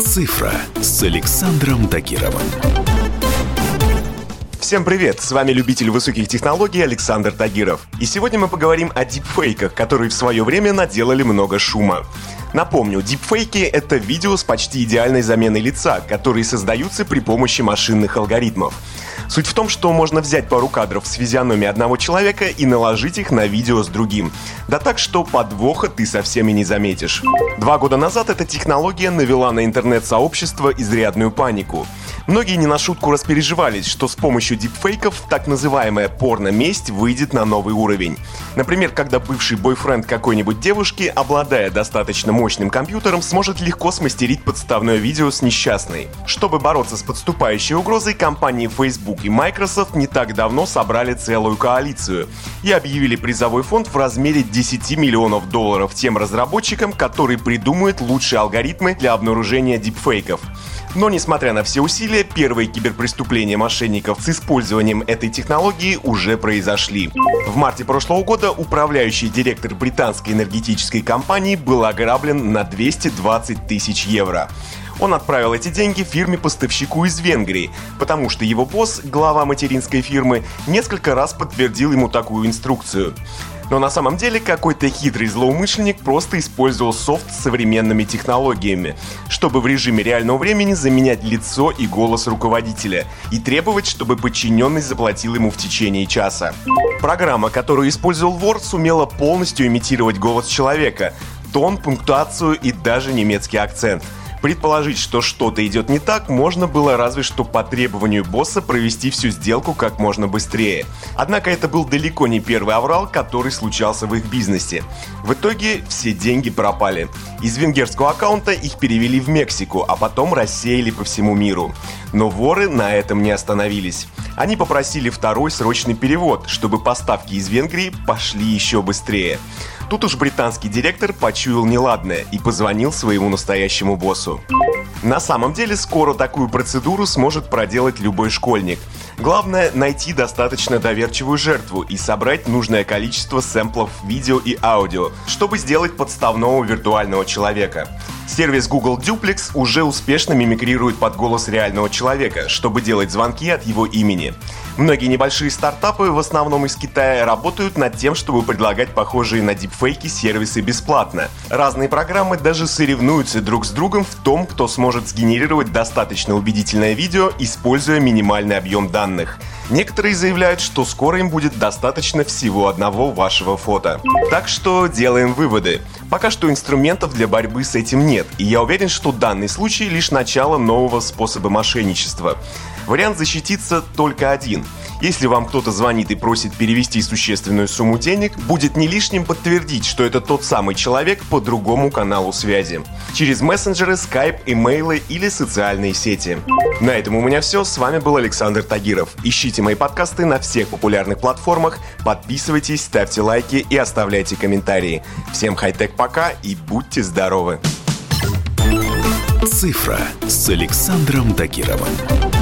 «Цифра» с Александром Тагировым. Всем привет! С вами любитель высоких технологий Александр Тагиров. И сегодня мы поговорим о дипфейках, которые в свое время наделали много шума. Напомню, дипфейки — это видео с почти идеальной заменой лица, которые создаются при помощи машинных алгоритмов. Суть в том, что можно взять пару кадров с физиономией одного человека и наложить их на видео с другим. Да так, что подвоха ты совсем и не заметишь. Два года назад эта технология навела на интернет-сообщество изрядную панику. Многие не на шутку распереживались, что с помощью дипфейков так называемая порно-месть выйдет на новый уровень. Например, когда бывший бойфренд какой-нибудь девушки, обладая достаточно мощным компьютером, сможет легко смастерить подставное видео с несчастной. Чтобы бороться с подступающей угрозой, компании Facebook и Microsoft не так давно собрали целую коалицию и объявили призовой фонд в размере 10 миллионов долларов тем разработчикам, которые придумают лучшие алгоритмы для обнаружения дипфейков. Но несмотря на все усилия, первые киберпреступления мошенников с использованием этой технологии уже произошли. В марте прошлого года управляющий директор британской энергетической компании был ограблен на 220 тысяч евро. Он отправил эти деньги фирме-поставщику из Венгрии, потому что его босс, глава материнской фирмы, несколько раз подтвердил ему такую инструкцию. Но на самом деле какой-то хитрый злоумышленник просто использовал софт с современными технологиями, чтобы в режиме реального времени заменять лицо и голос руководителя и требовать, чтобы подчиненный заплатил ему в течение часа. Программа, которую использовал вор, сумела полностью имитировать голос человека, тон, пунктуацию и даже немецкий акцент – Предположить, что что-то идет не так, можно было разве что по требованию босса провести всю сделку как можно быстрее. Однако это был далеко не первый аврал, который случался в их бизнесе. В итоге все деньги пропали. Из венгерского аккаунта их перевели в Мексику, а потом рассеяли по всему миру. Но воры на этом не остановились. Они попросили второй срочный перевод, чтобы поставки из Венгрии пошли еще быстрее. Тут уж британский директор почуял неладное и позвонил своему настоящему боссу. На самом деле скоро такую процедуру сможет проделать любой школьник. Главное найти достаточно доверчивую жертву и собрать нужное количество сэмплов видео и аудио, чтобы сделать подставного виртуального человека. Сервис Google Duplex уже успешно мимикрирует под голос реального человека, чтобы делать звонки от его имени. Многие небольшие стартапы, в основном из Китая, работают над тем, чтобы предлагать похожие на дипфейки сервисы бесплатно. Разные программы даже соревнуются друг с другом в том, кто сможет сгенерировать достаточно убедительное видео, используя минимальный объем данных. Некоторые заявляют, что скоро им будет достаточно всего одного вашего фото. Так что делаем выводы. Пока что инструментов для борьбы с этим нет, и я уверен, что данный случай лишь начало нового способа мошенничества. Вариант защититься только один. Если вам кто-то звонит и просит перевести существенную сумму денег, будет не лишним подтвердить, что это тот самый человек по другому каналу связи. Через мессенджеры, скайп, имейлы или социальные сети. На этом у меня все. С вами был Александр Тагиров. Ищите мои подкасты на всех популярных платформах. Подписывайтесь, ставьте лайки и оставляйте комментарии. Всем хай-тек пока и будьте здоровы! «Цифра» с Александром Тагировым.